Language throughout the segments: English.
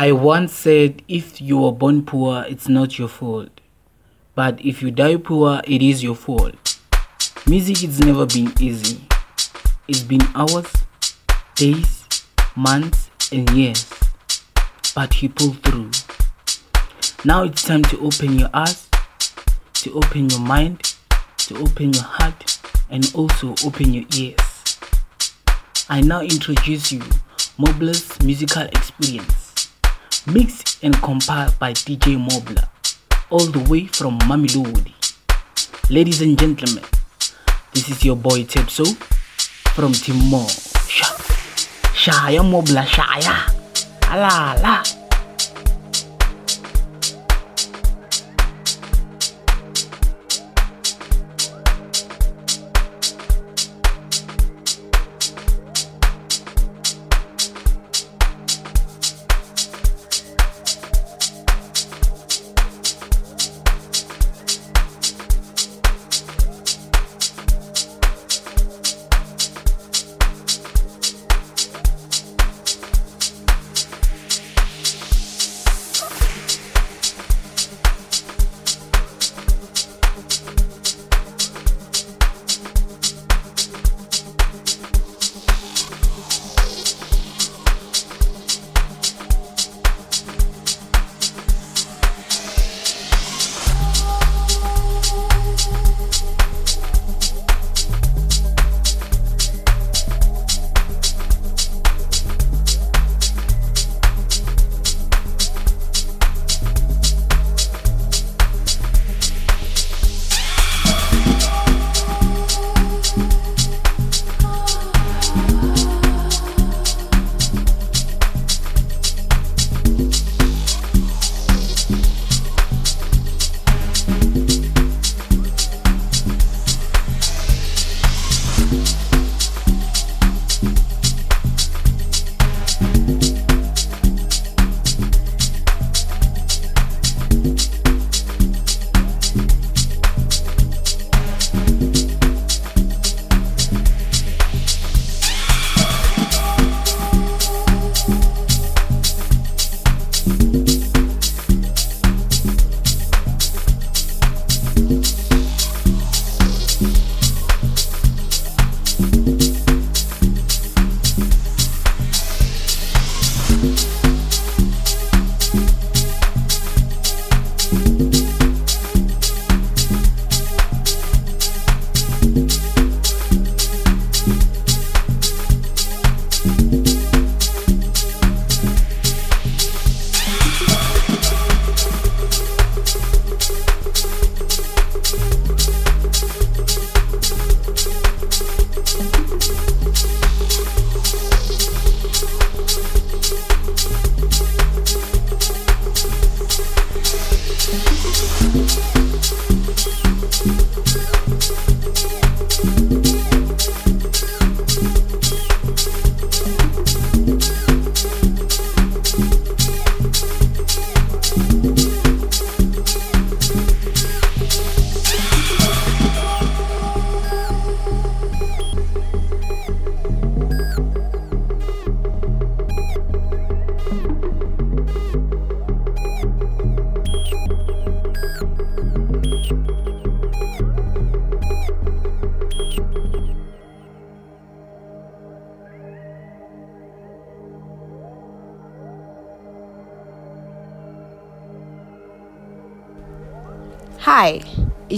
I once said if you were born poor, it's not your fault. But if you die poor, it is your fault. Music has never been easy. It's been hours, days, months, and years. But he pulled through. Now it's time to open your eyes, to open your mind, to open your heart, and also open your ears. I now introduce you Mobla's musical experience, mixed and compiled by DJ Mobla, all the way from Mamelodi. Ladies and gentlemen, this is your boy Tepso from Timor. Shaya Mobla, Shaya. Ala,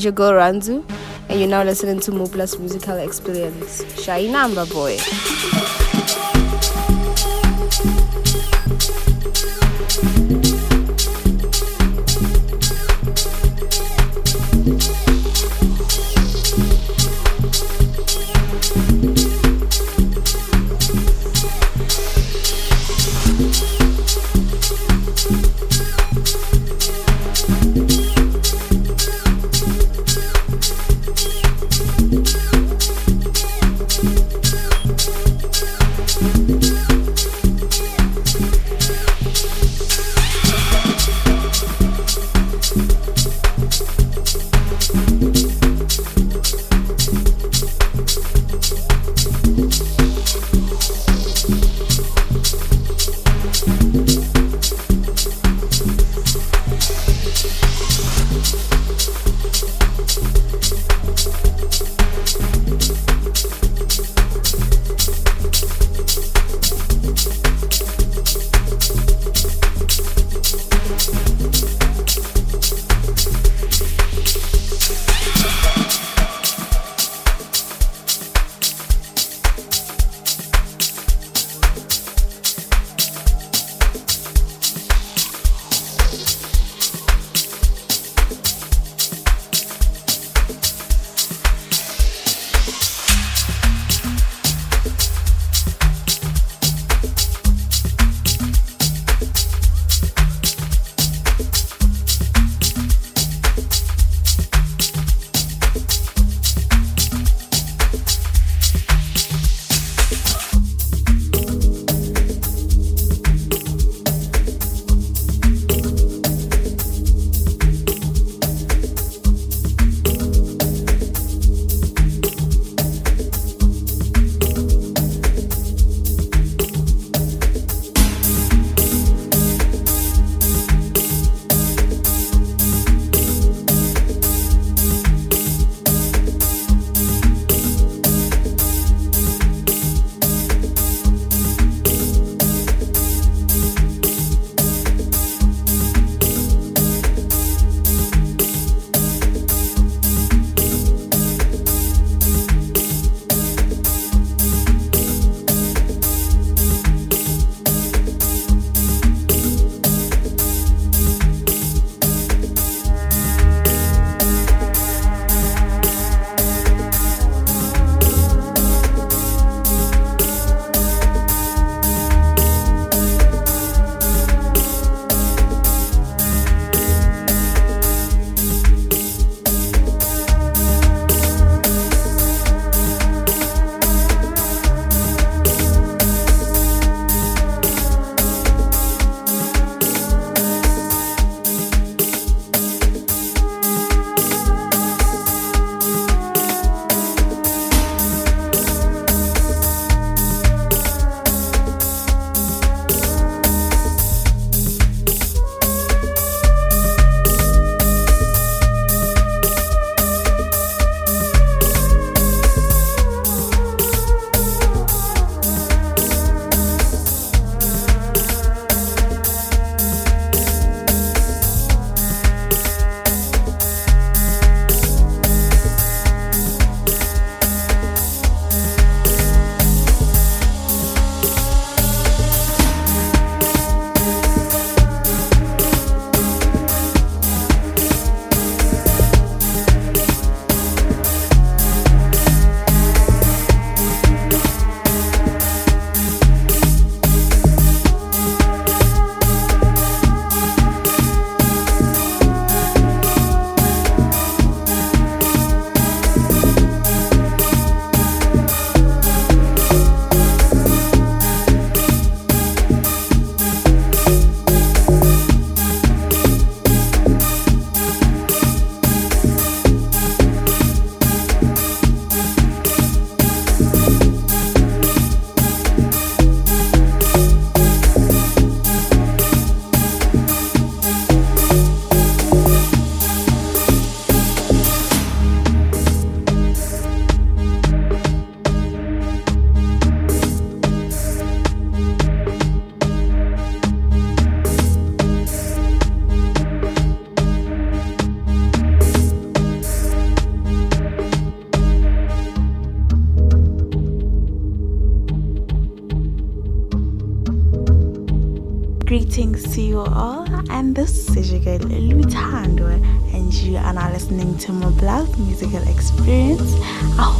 it's your girl Ranzu, and you're now listening to Mobla's musical experience. Shai Namba Boy.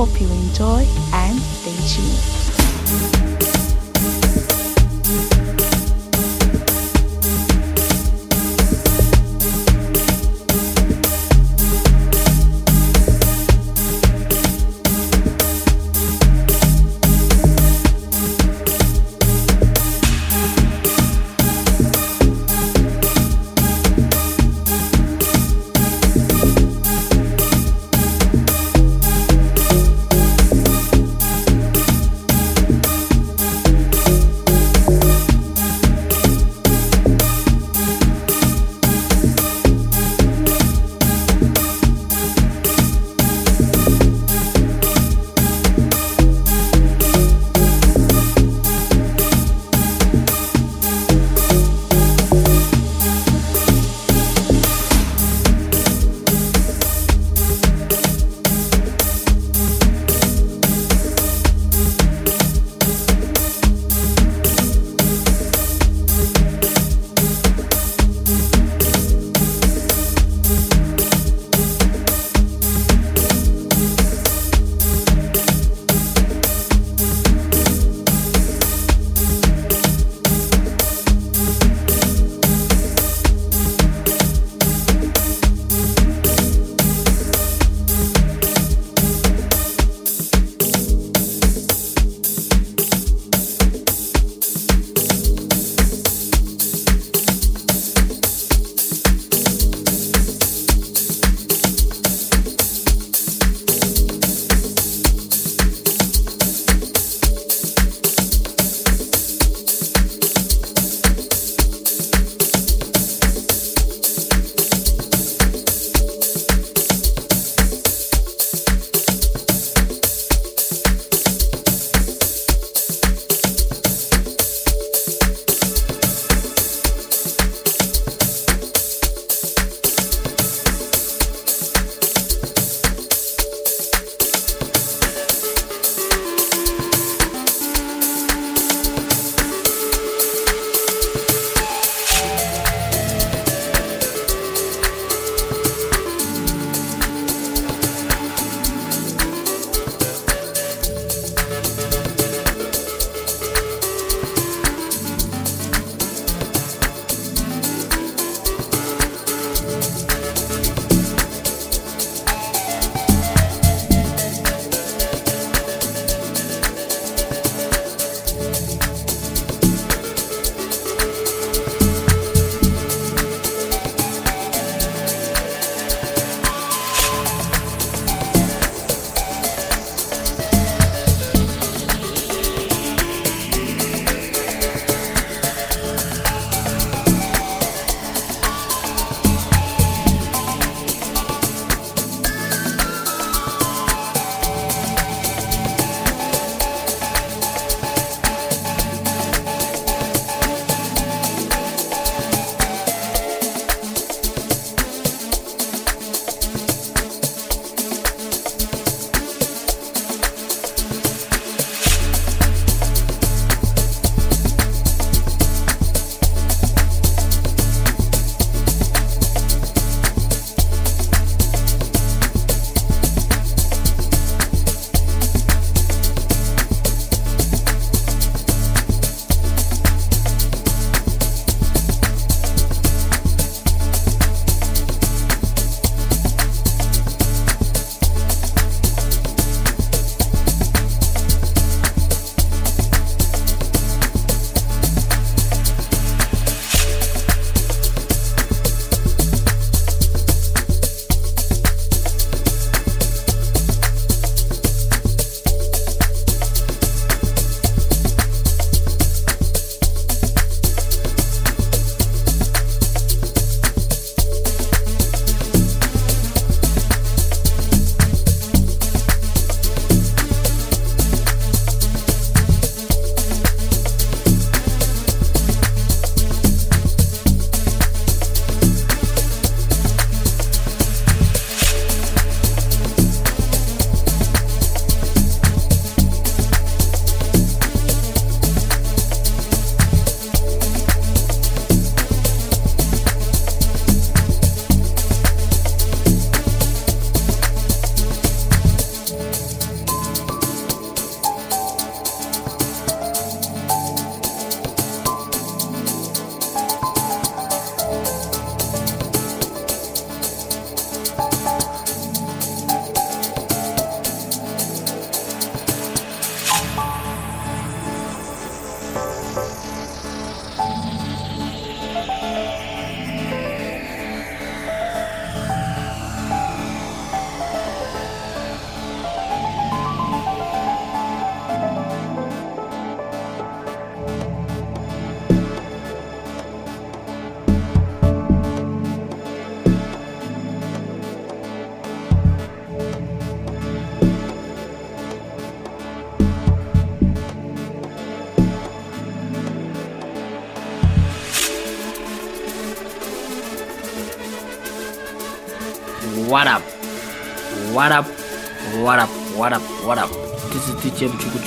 Hope you enjoy and stay tuned.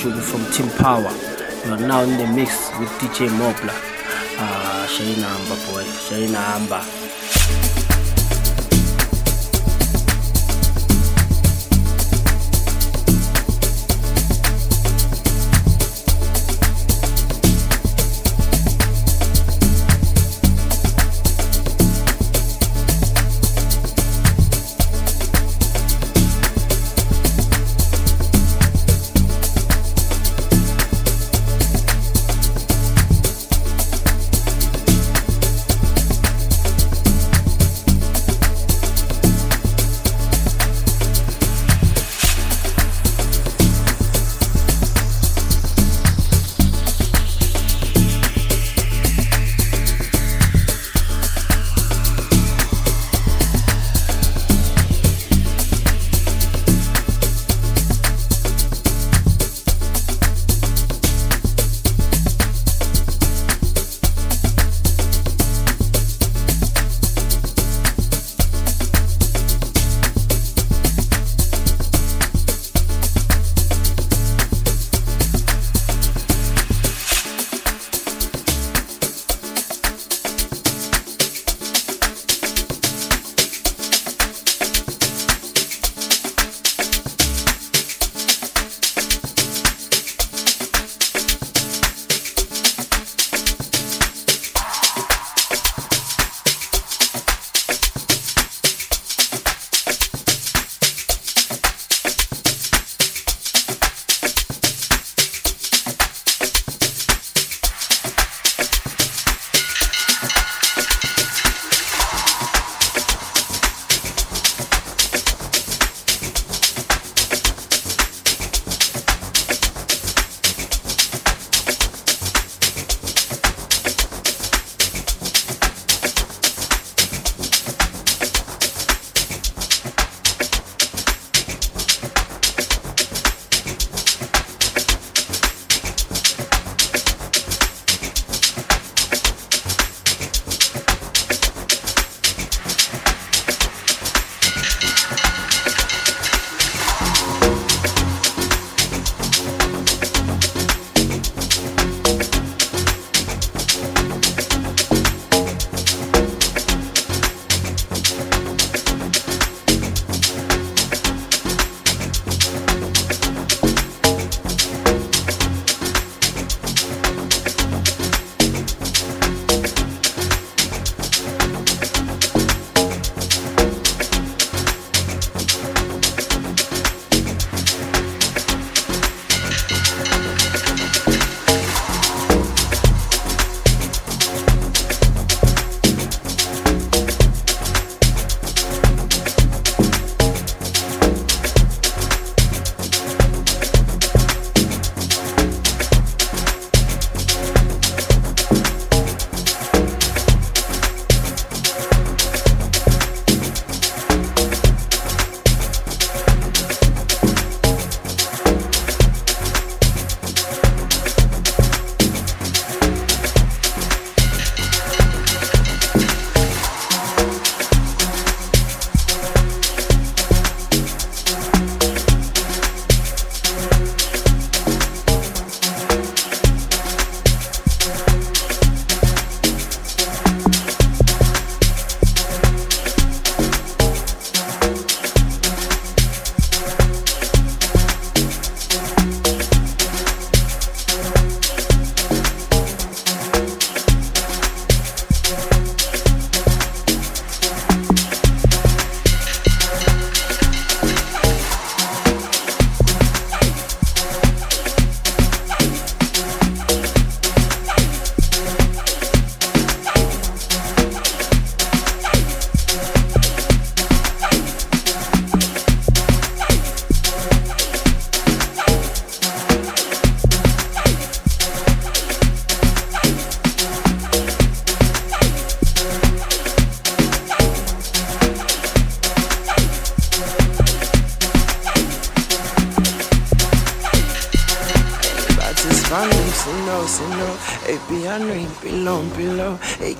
Mchukuchuku from Team Power. You are now in the mix with DJ Mobla. Uh, Shaina Amba boy. Shaina Amba.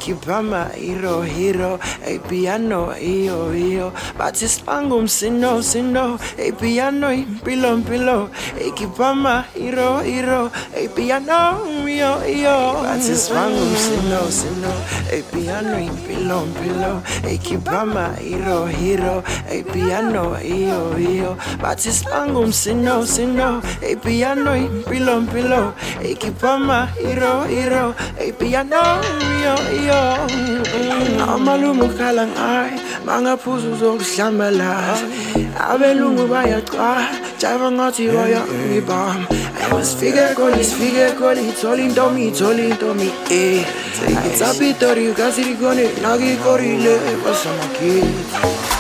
Impilo Ekipama hero hero Hey eh, piano iyo iyo Bathi sibangu umsino sino Hey eh, piano eh, impilo impilo Ekipama hero hero Hey piano iyo iyo Bathi sibangu umsino sino Hey piano impilo impilo Ekipama hero hero Hey piano iyo iyo Bathi sibangu umsino sino Hey piano impilo impilo Ekipama hero hero Hey piano io, iyo iyo Amalumu khala ngayo Mangaphuza uzokuhlambela Abelungu bayaqala Jive ngathi bayangibamba Ayosifike khona sifike khona Ithola intomi ithola intomi eh. Ayitsapitori kasirikone nakikorile Basamakithi Bathi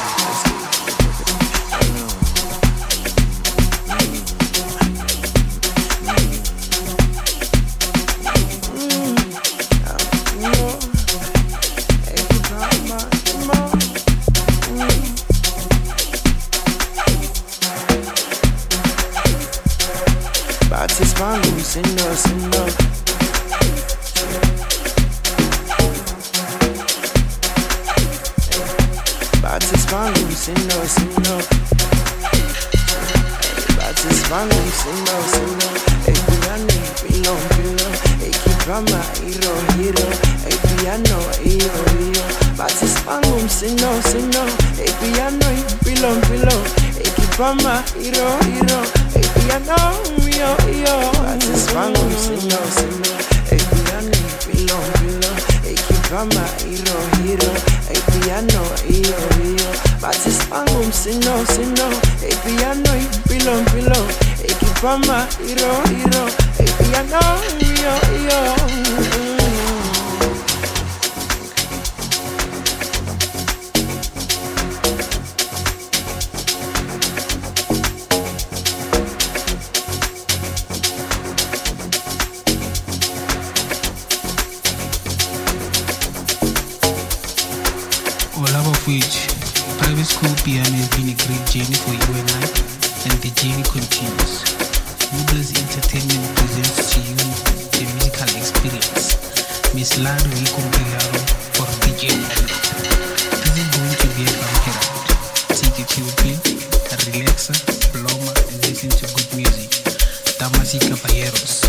kipama hero hero Hey piano iyo iyo Bathi sibangu sino sino Hey piano pilo pilo Hey kipama hero hero Hey piano iyo iyo Bathi sibangu sino sino Hey piano pilo pilo Hey kipama hero hero Hey piano iyo All of which, private school piano has been a great journey for you and I, and the journey continues. Moodles Entertainment presents to you the musical experience. Miss Lado Ricompilaro for the journey. This is going to be a ride. Take a chill pill, a relaxer, ploma, and listen to good music. Damas y caballeros,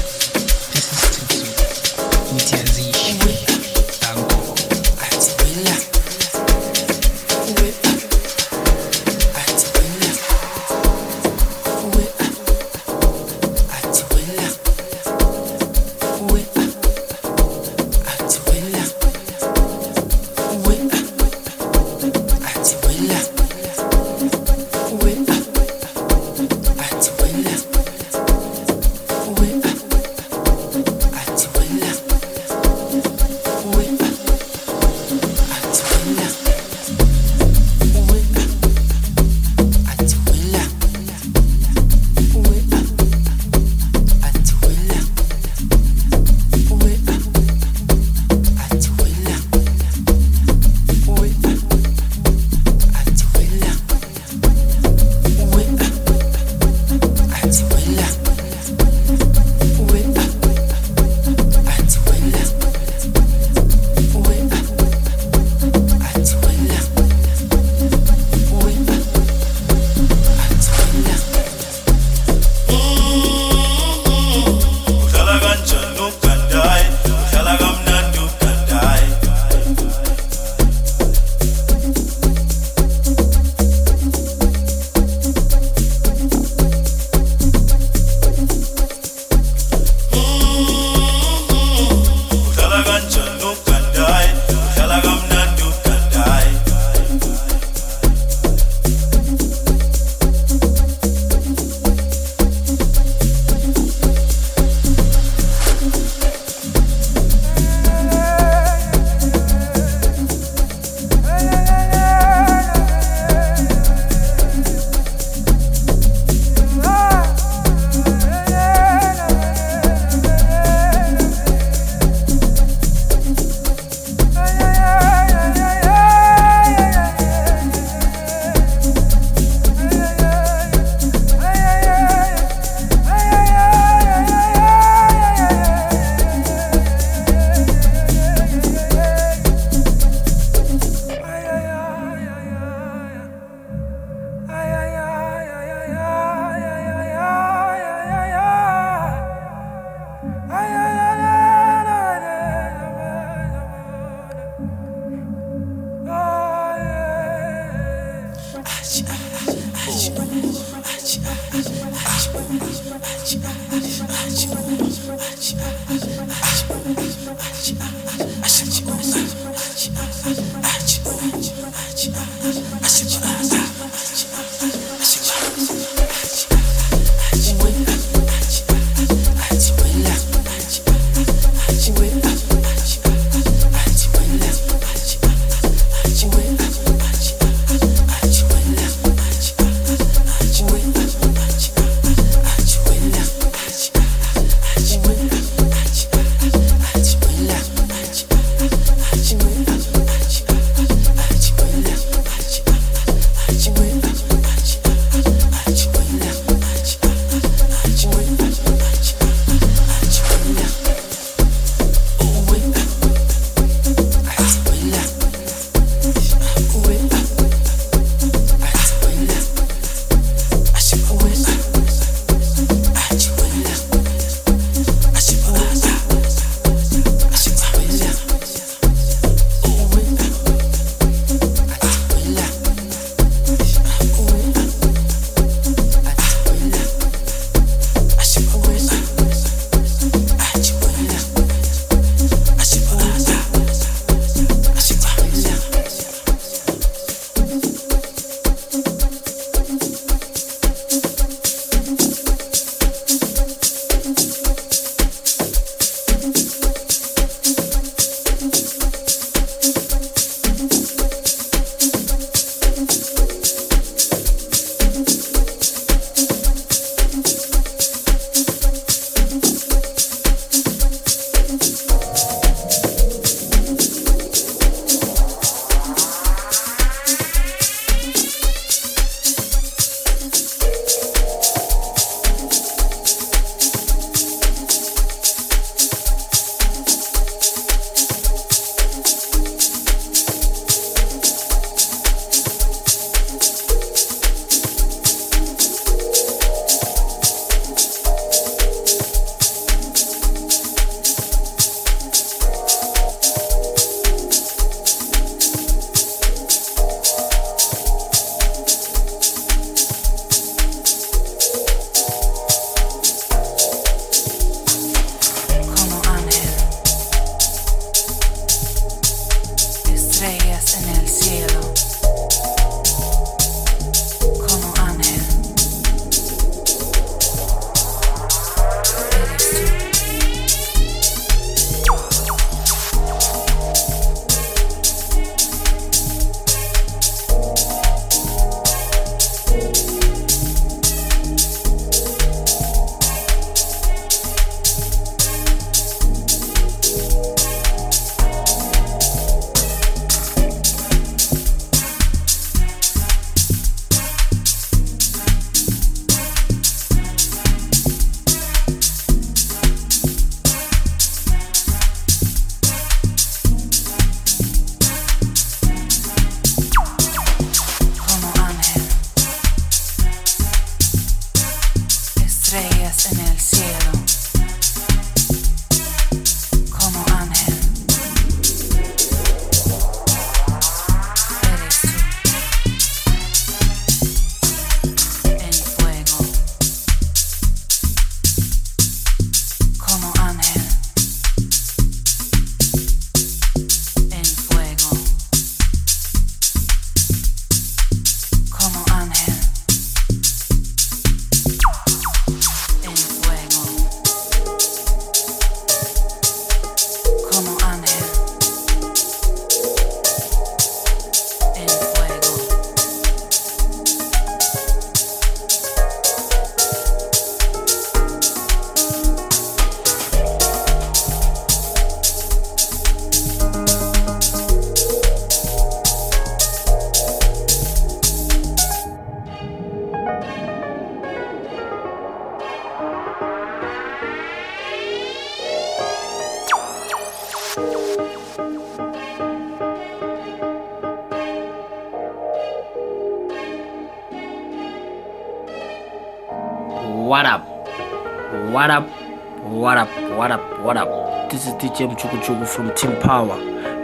DJ Mchuku from Team Power.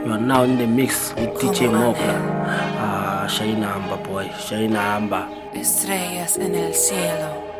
You are now in the mix with DJ Mobla. Ah, Shaina Amba boy, Shaina Amba. Estrellas en el cielo.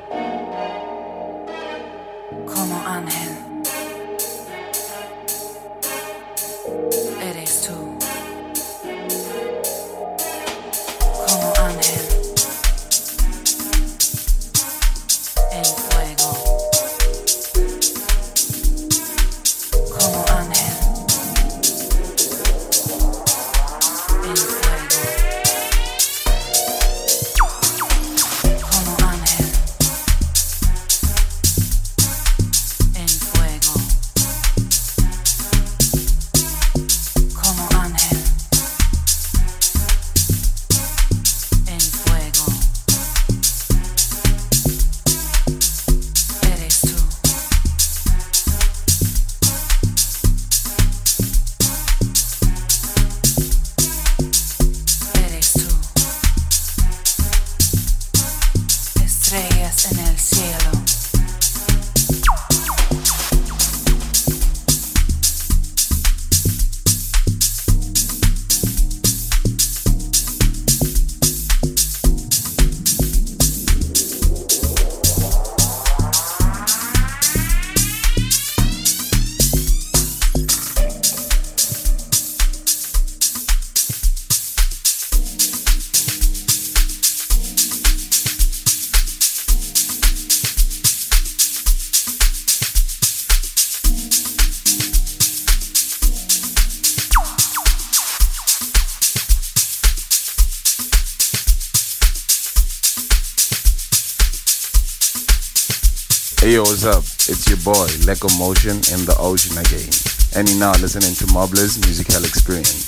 boy Leco Motion in the ocean again. And you're now listening to Mobla's Musical Experience.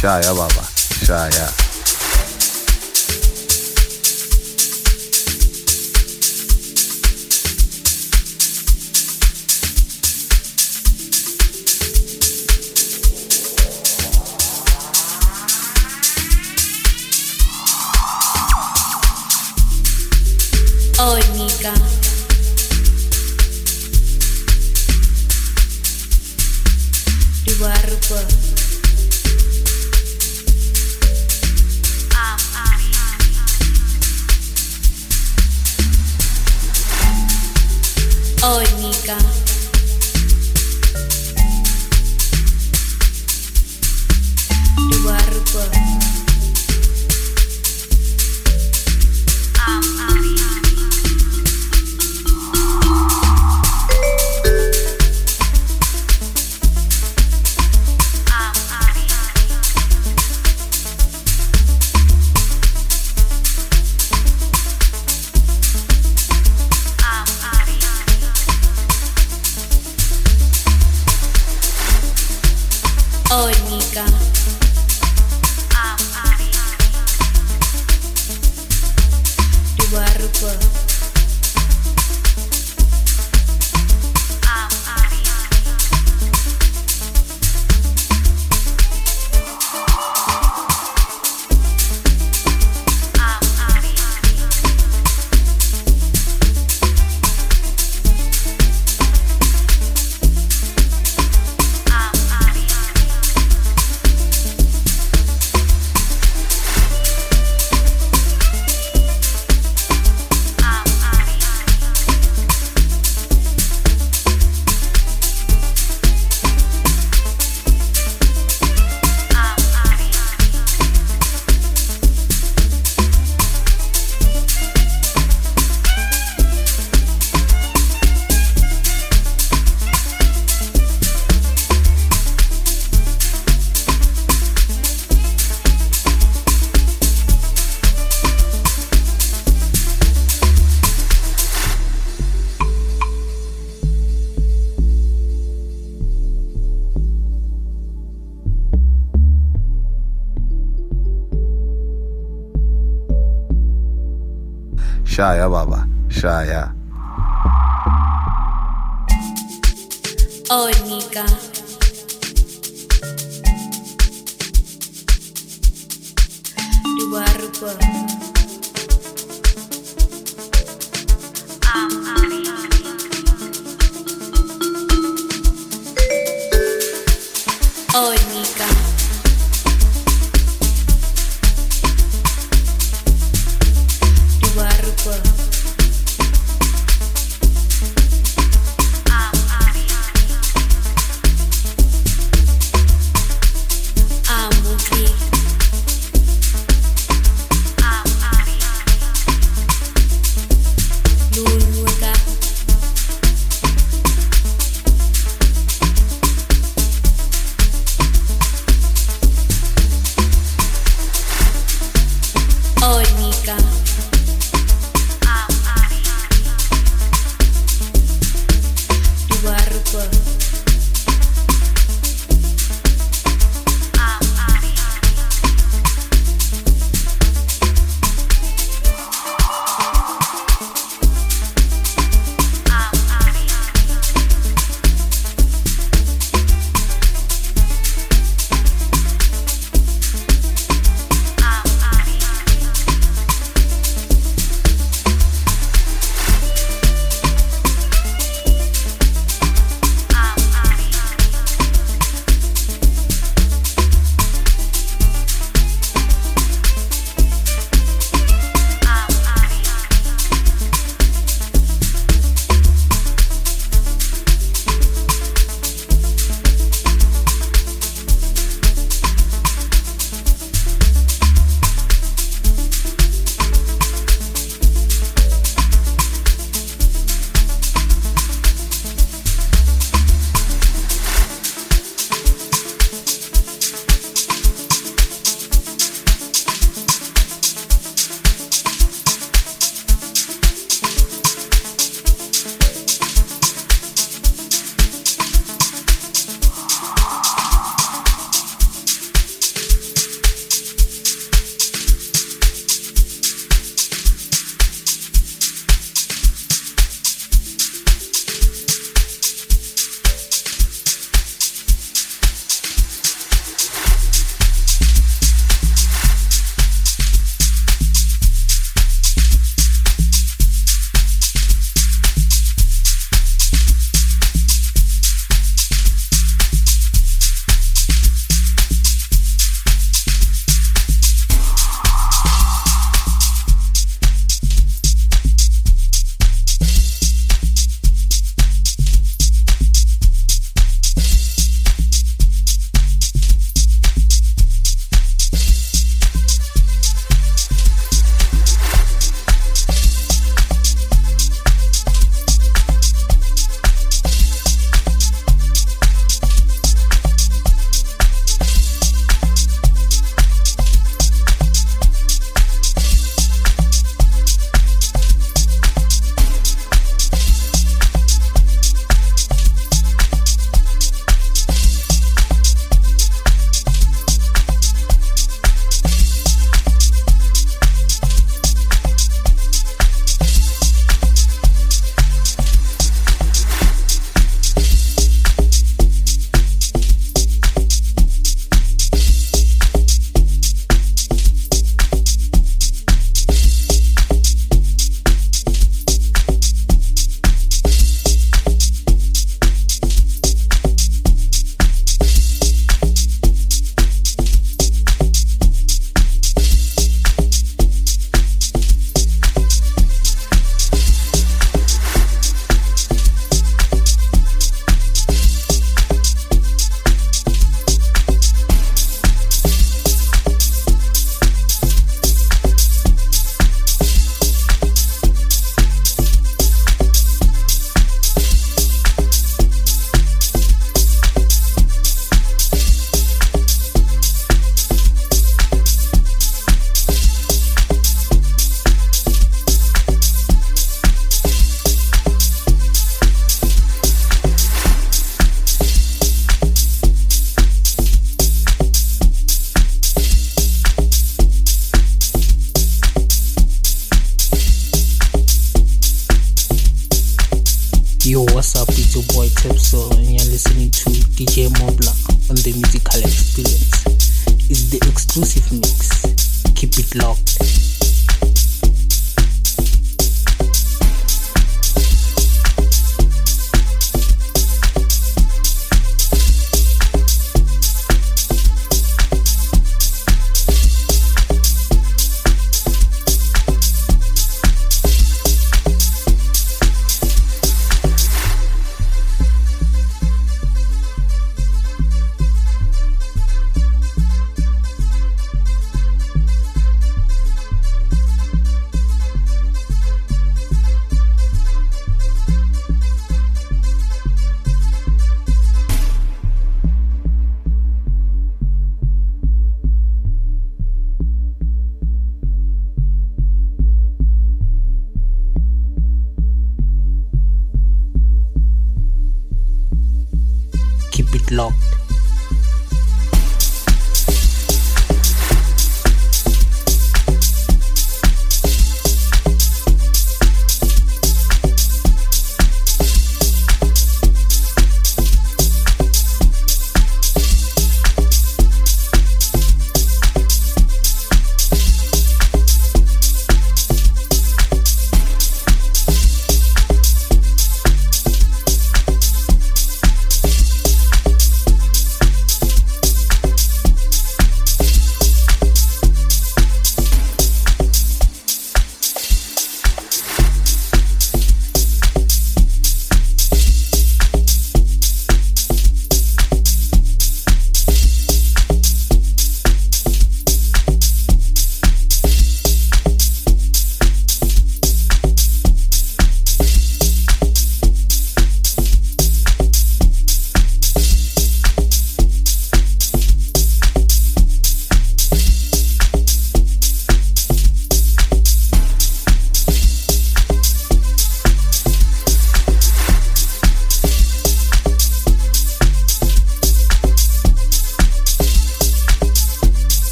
Shaya Baba. Shaya. us.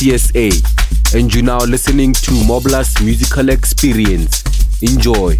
MCSA, and you're now listening to Mobla's Musical Experience. Enjoy.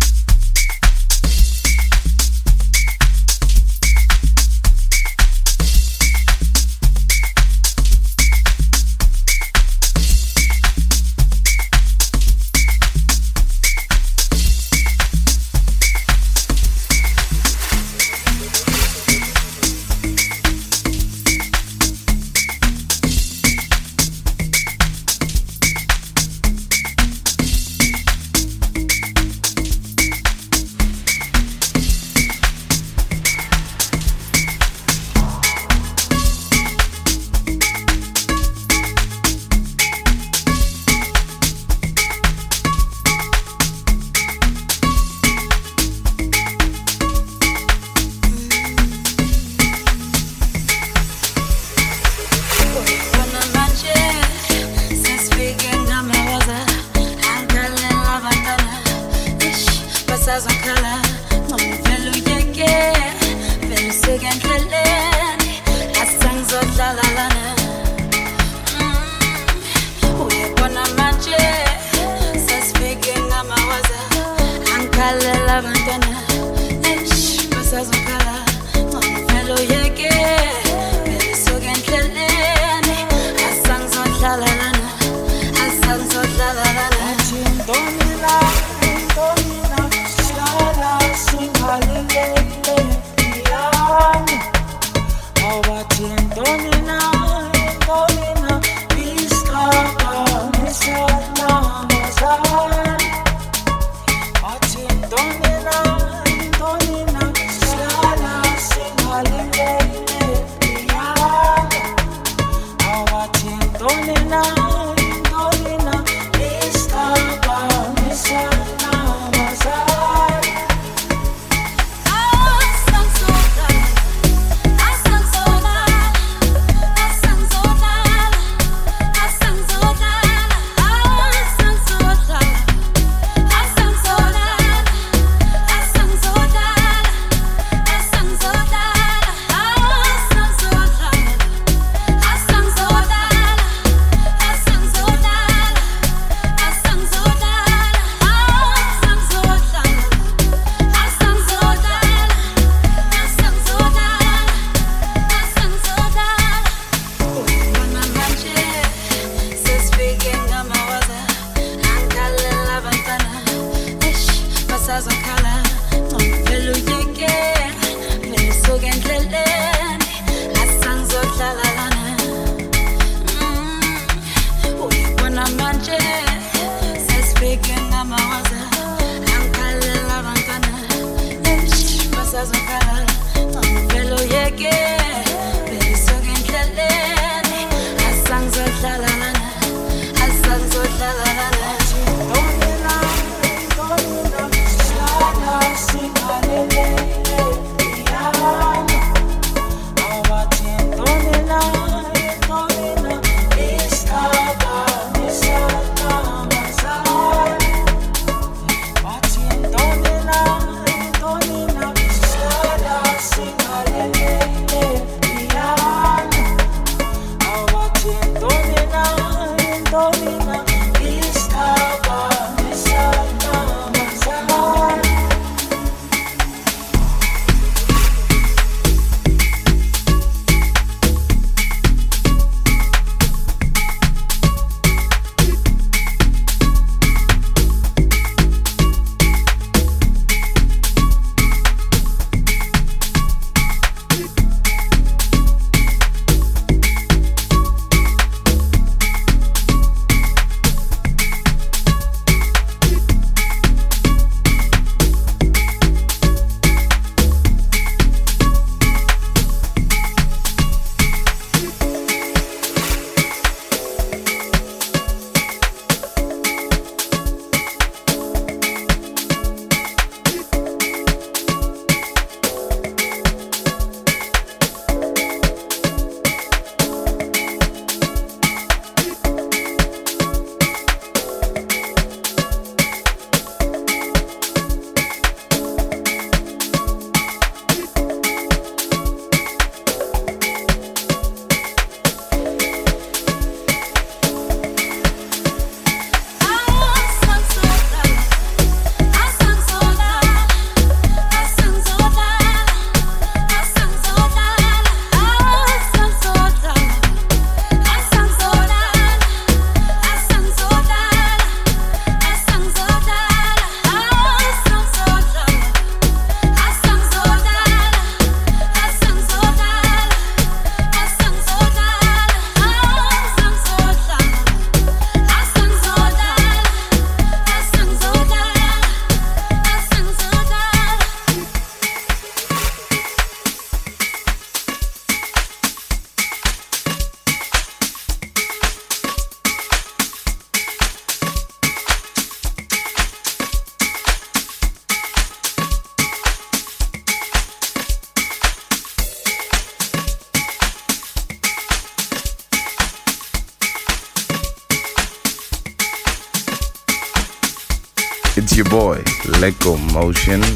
Motion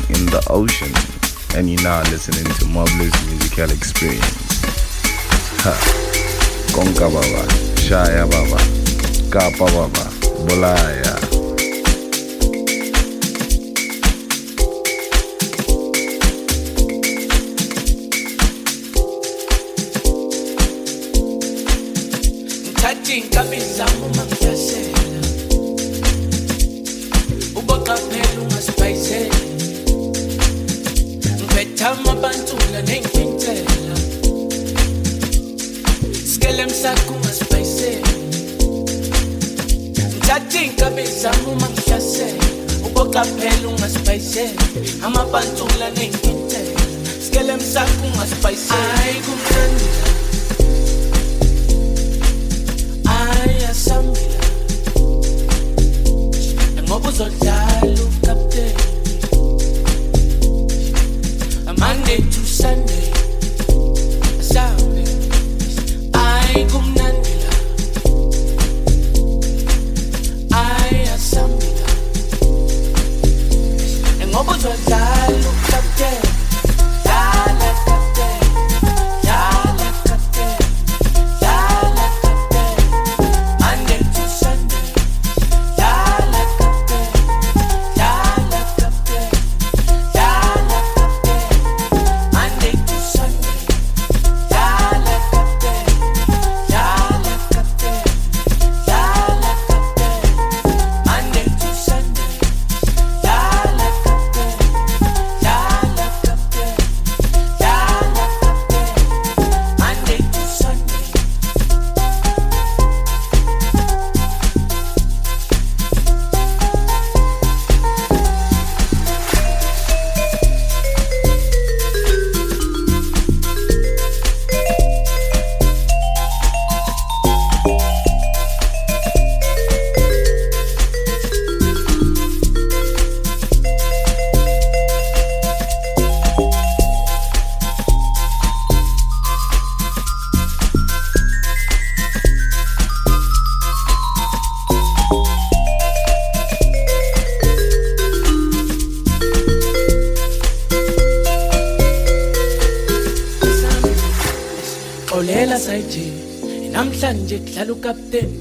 kapteni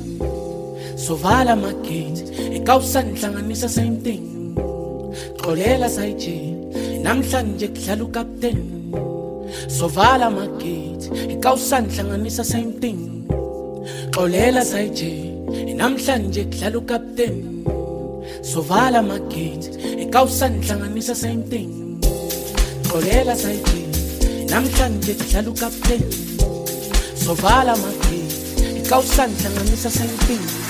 sovala amagethi ekawusani hlanganisa same thing xolela sayije namhlanje kudlala ukapteni sovala amagethi ekawusani hlanganisa same thing xolela sayije namhlanje kudlala ukapteni sovala amagethi ekawusani hlanganisa same thing xolela sayije namhlanje kudlala ukapteni sovala Ikaw san, nangani sa salping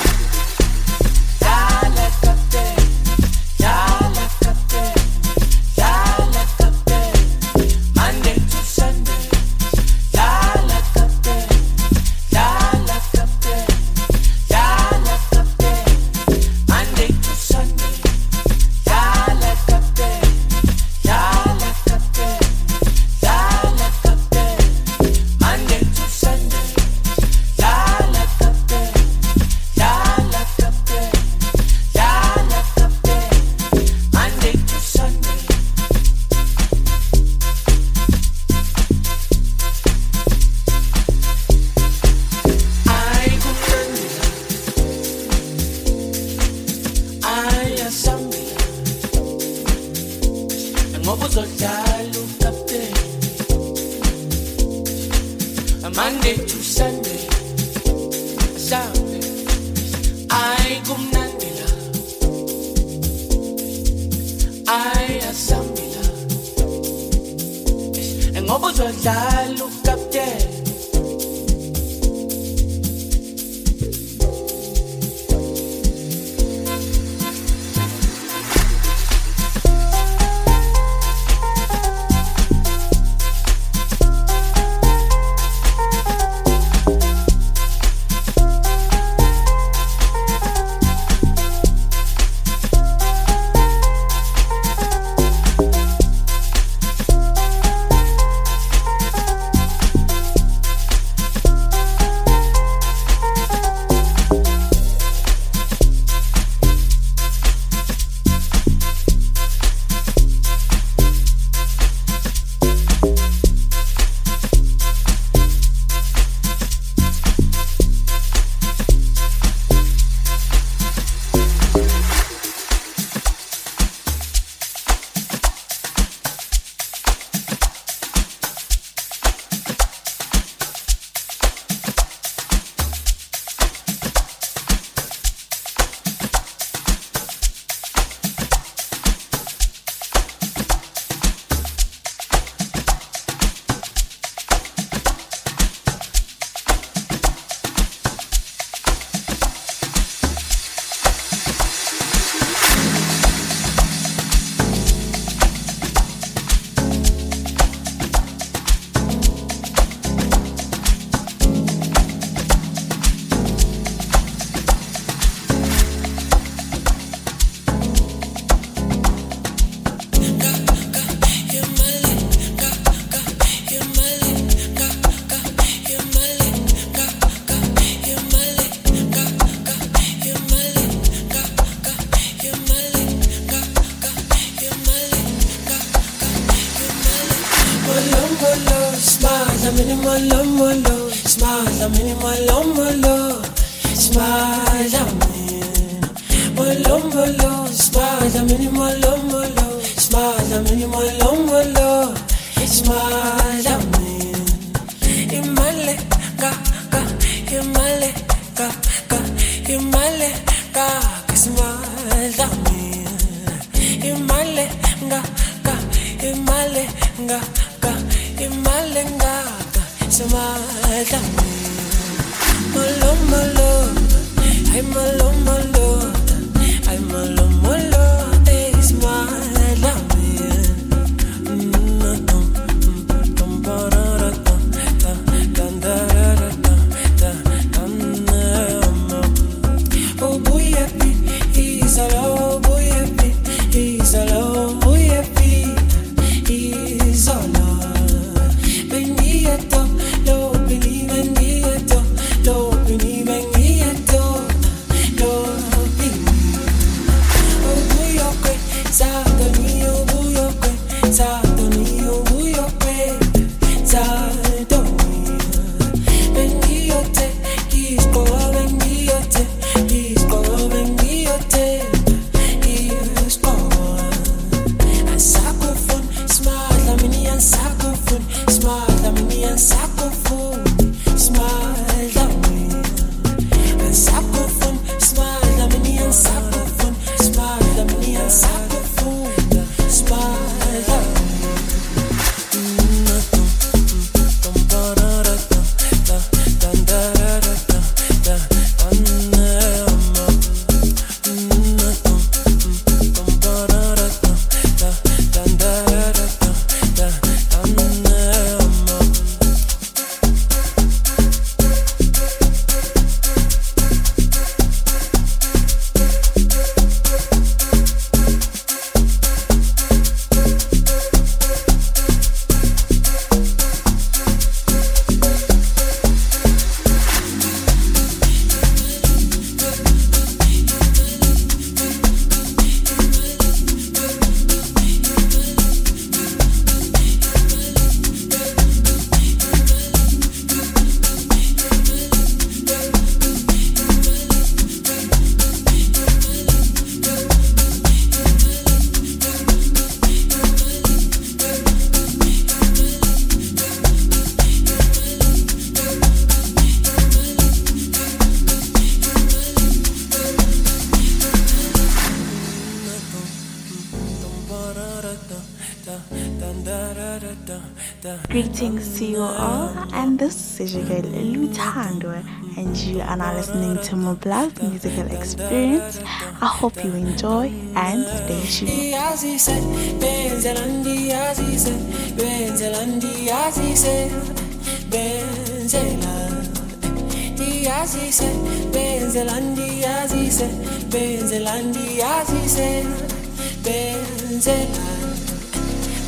Greetings to you all, and this is your girl Lutando, and you are now listening to Mobla Musical Experience. I hope you enjoy and stay tuned.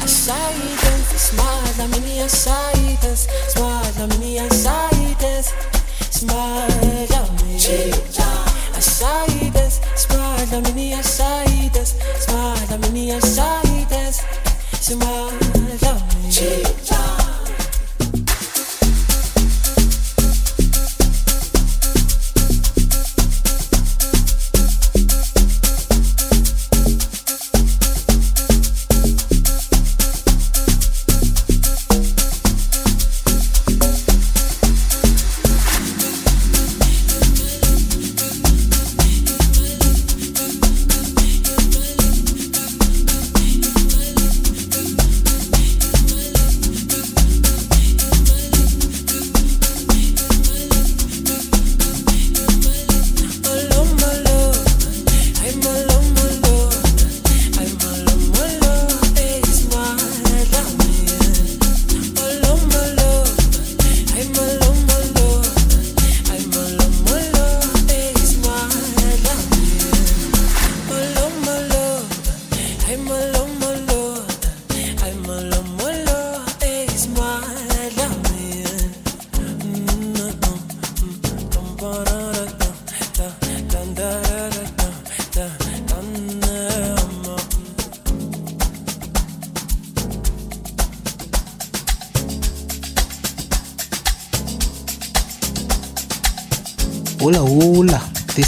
Benzelandi yazise, benzela. Asaites, smart la mini asaites, smart la mini asaites, smart la mini. Asaites, smart la mini asaites, smart la mini asaites, smart la mini. Hola,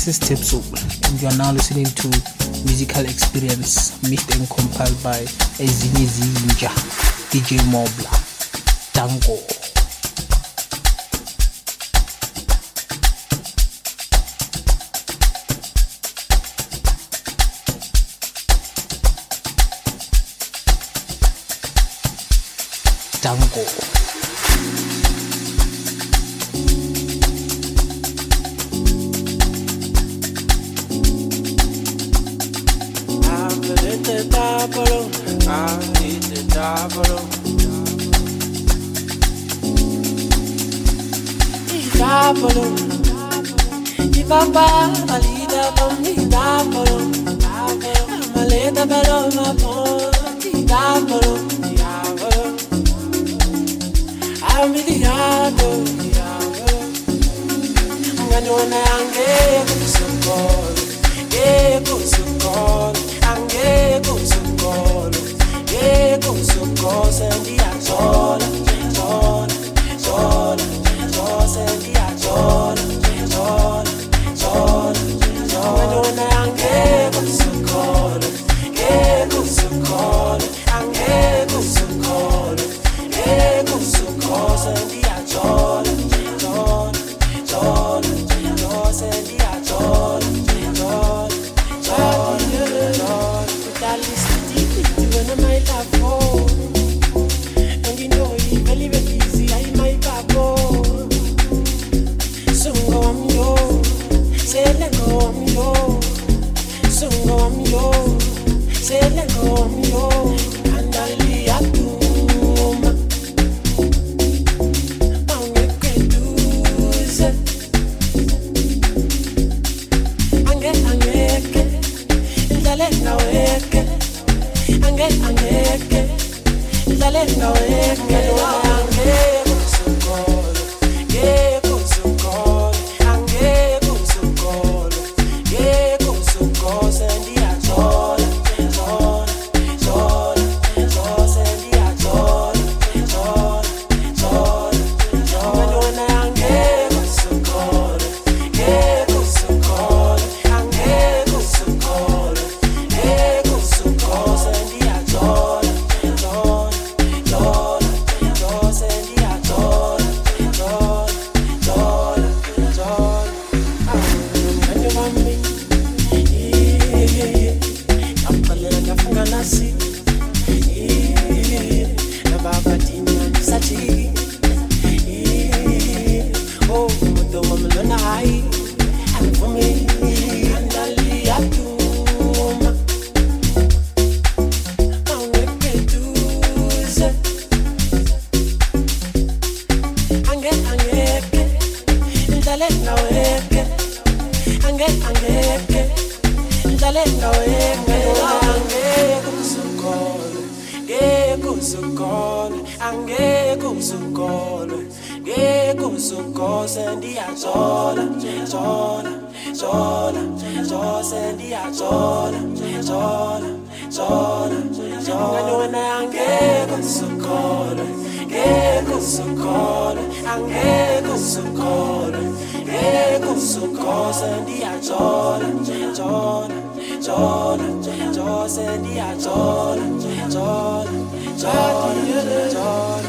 Is Tipso, and you are now listening to Musical Experience mixed and compiled by Ezinye Zinja, DJ Mobla, Tápalo, y papá, malita con mi tápalo. Maleta paloma por ti, tápalo, tápalo. Amiliado, tápalo. Ngani wana angeke kusokolo, ngeke kusokolo, angeke kusokolo, ngeke kusokolo, sendiyajola, jola, jola, jola, sendiyajola, jola, zinganisaidia zola zola zola nganyona angekho sokhola ngekho sokhola angekho sokhola ngekho sokhola sendiyajola jola jola jola sendiyajola jola jola jola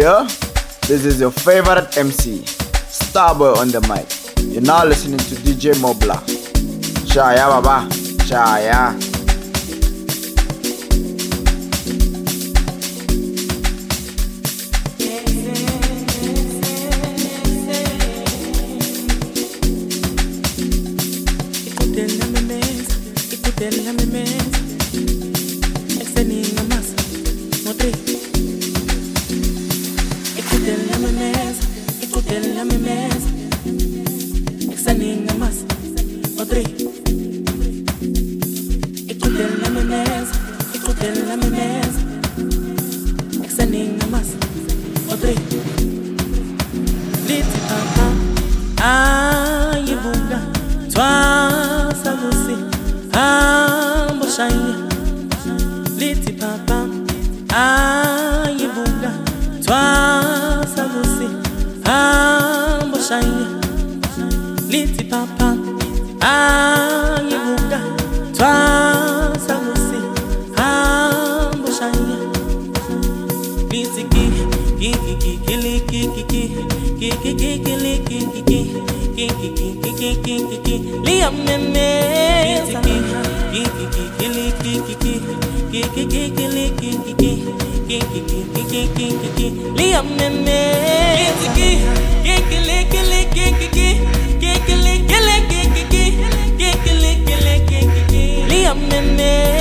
yeah? This is your favorite MC, Starboy on the mic. You're now listening to DJ Mobla. Shaya Baba, Shaya. Liam me Liam Memes Liam Memes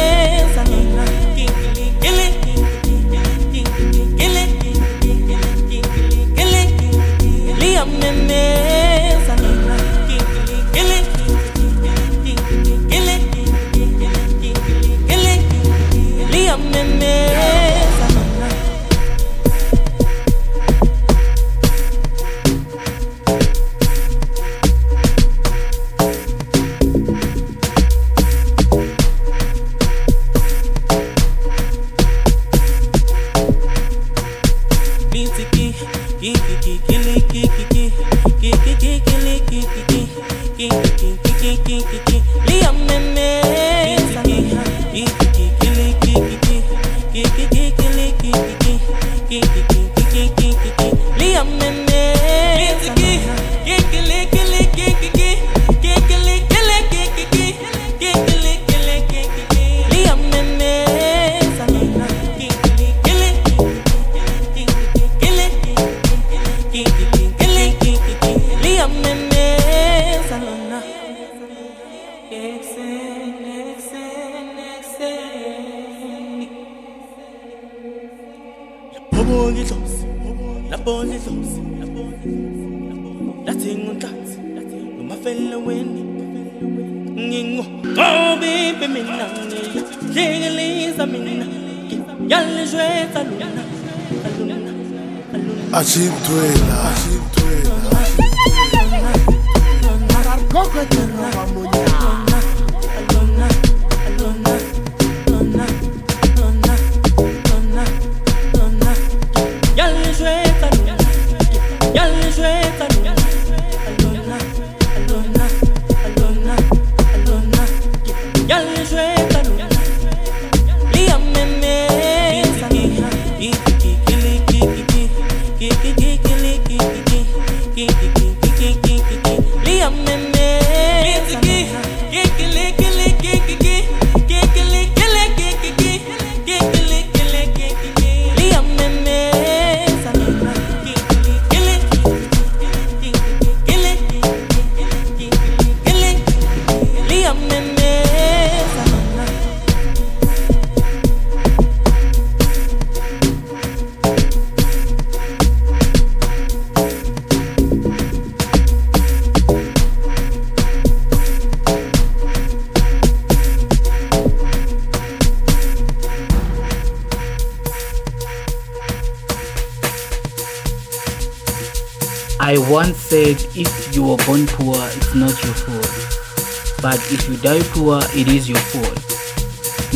poor, it is your fault.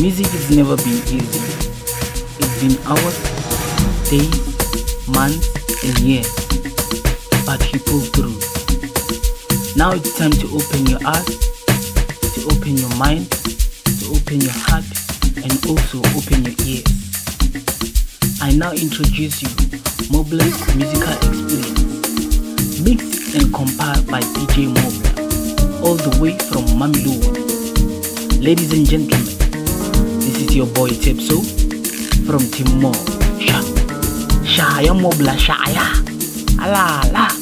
Music has never been easy. It's been hours, days, months, and years. But you pulled through. Now it's time to open your eyes, to open your mind, to open your heart, and also open your ears. I now introduce you Mobla's musical Mobla Shaya, ala ala.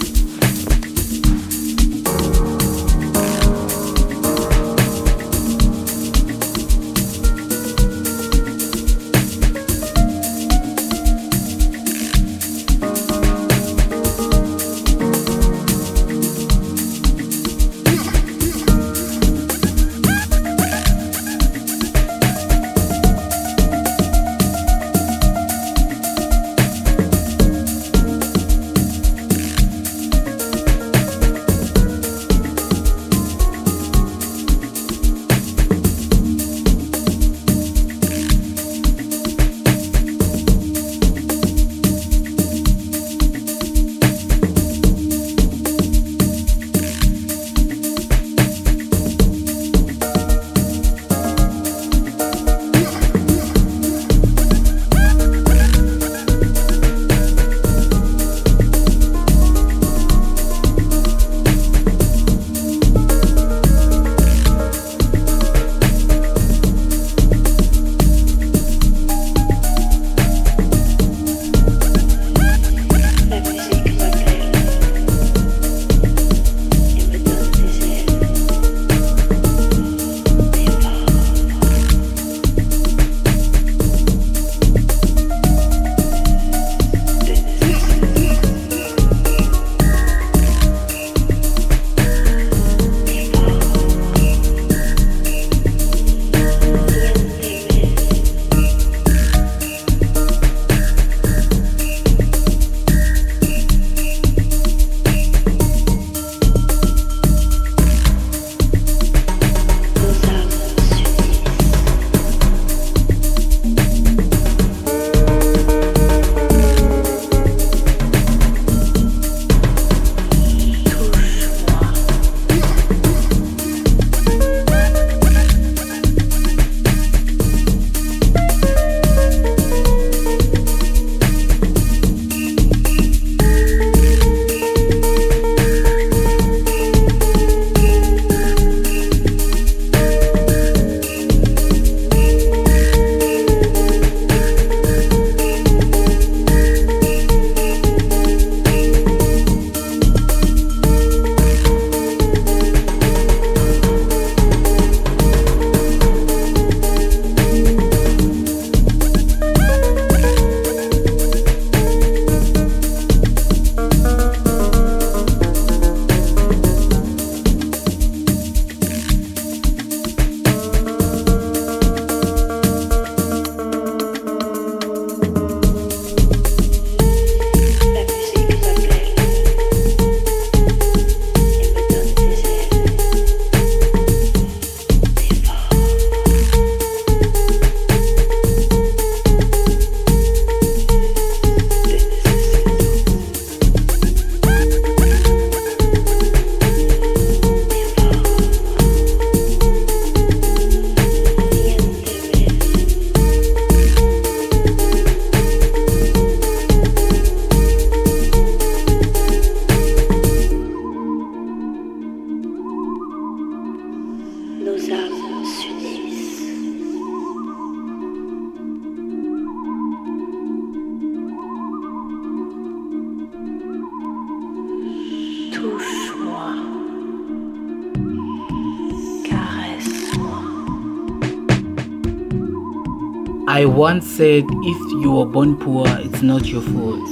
I once said if you were born poor, it's not your fault.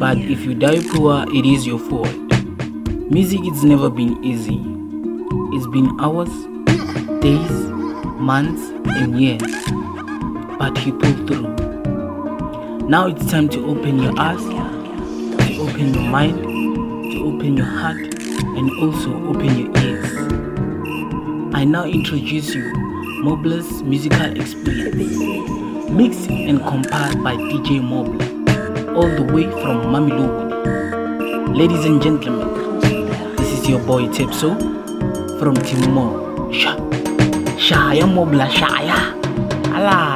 But if you die poor, it is your fault. Music it's never been easy. It's been hours, days, months, and years. But you pulled through. Now it's time to open your eyes, to open your mind, to open your heart, and also open your ears. I now introduce you Mobla's musical experience, mixed and compiled by DJ Mobla, all the way from Mamelodi. Ladies and gentlemen, this is your boy Tepso from Timor. Sha, Shaya Mobla, Shaya, ala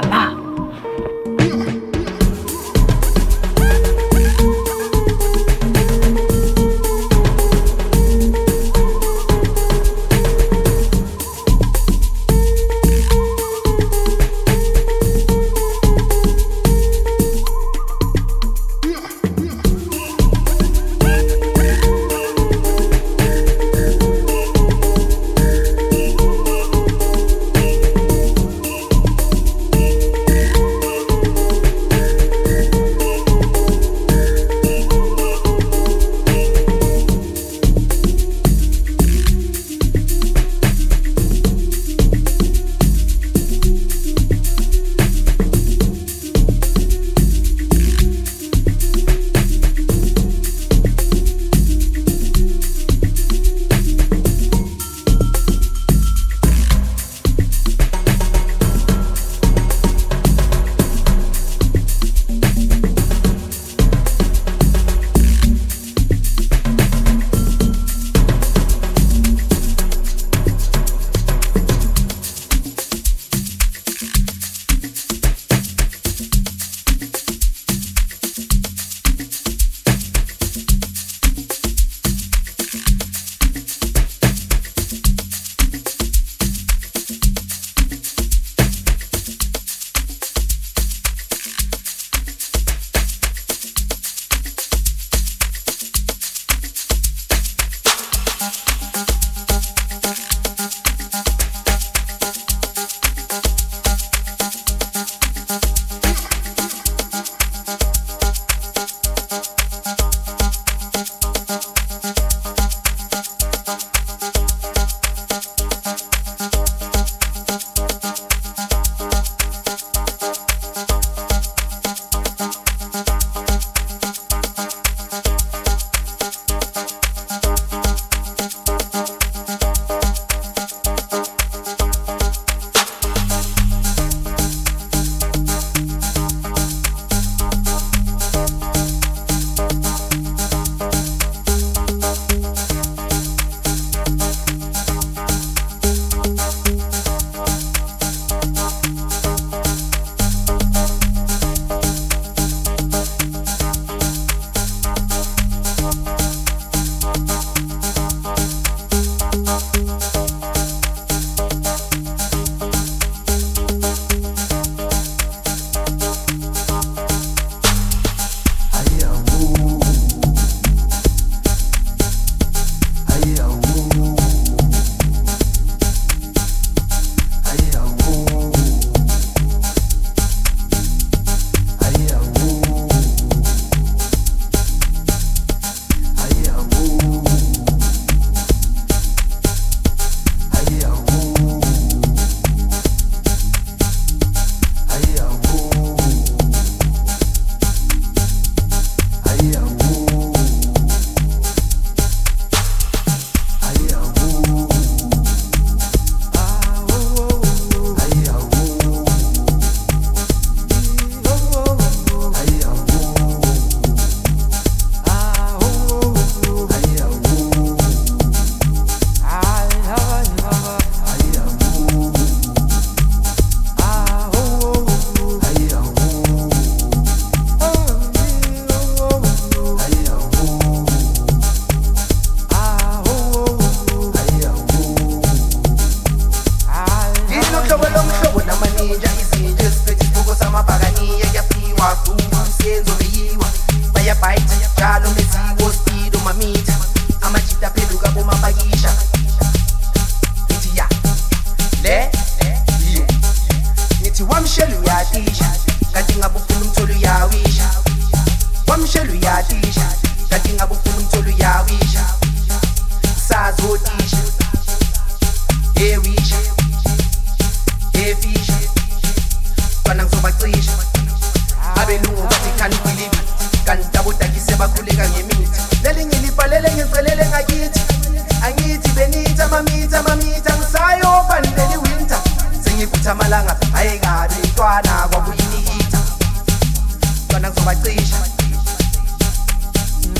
na my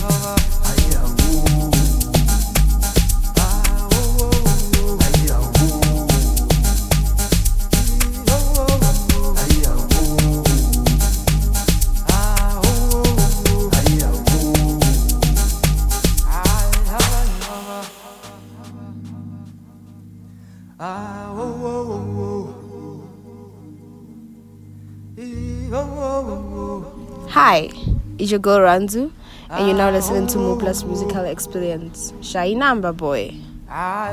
Nowa. It's your girl Ranzu, and you're now listening to Mobla's Musical Experience. Shy number boy. I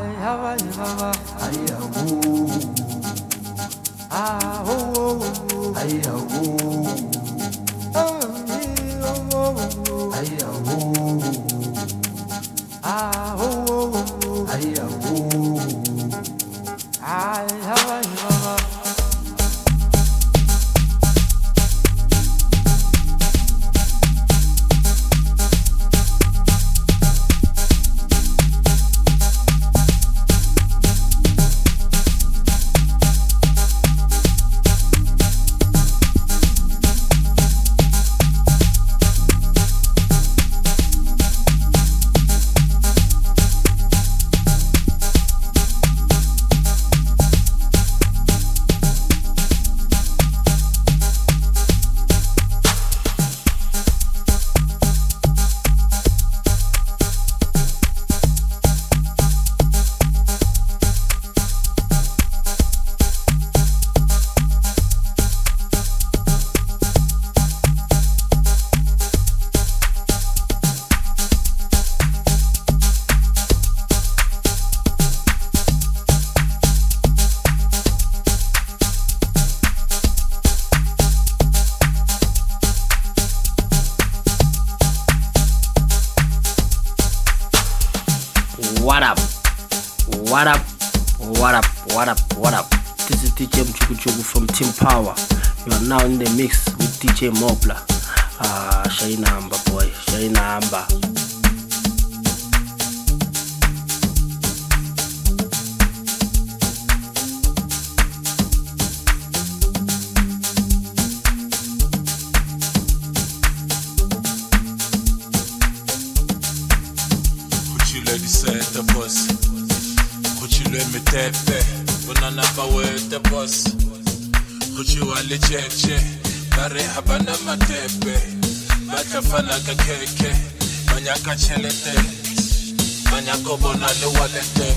have a Shimok. walete manyako bona le walete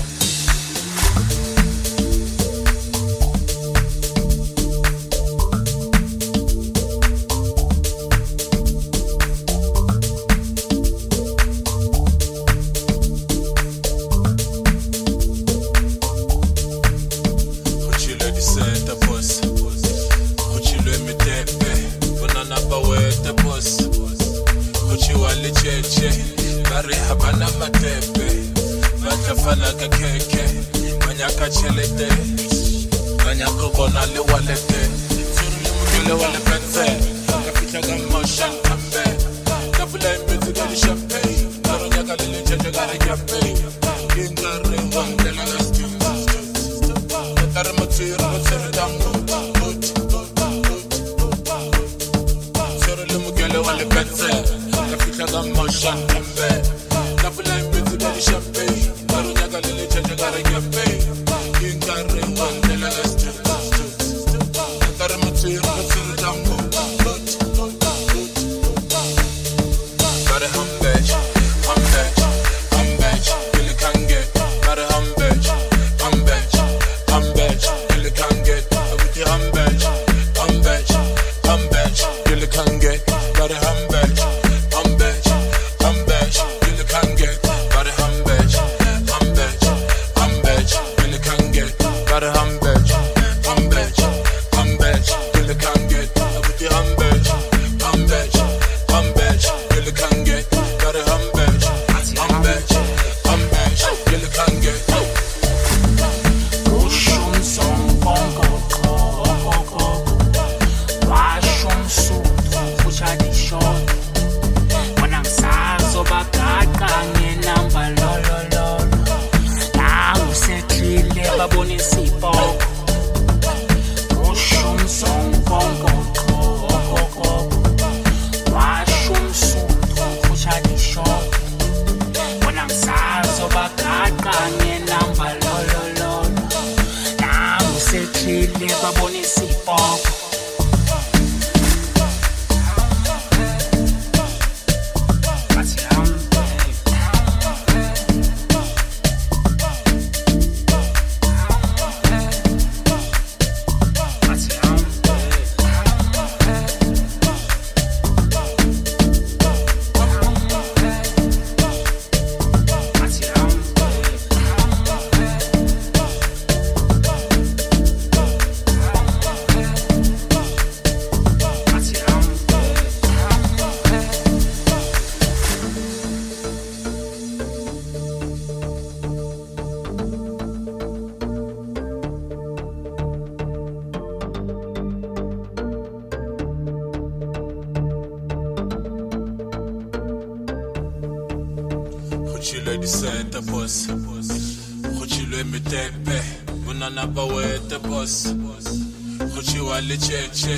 cheche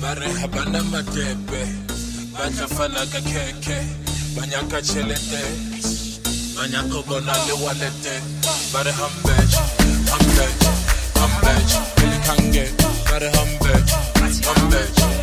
bareheba n'amadebe bajafalaga keke banyaka chelete banyaka ubona liwalete bare hambej hambej hambej elikange bare hambej hambej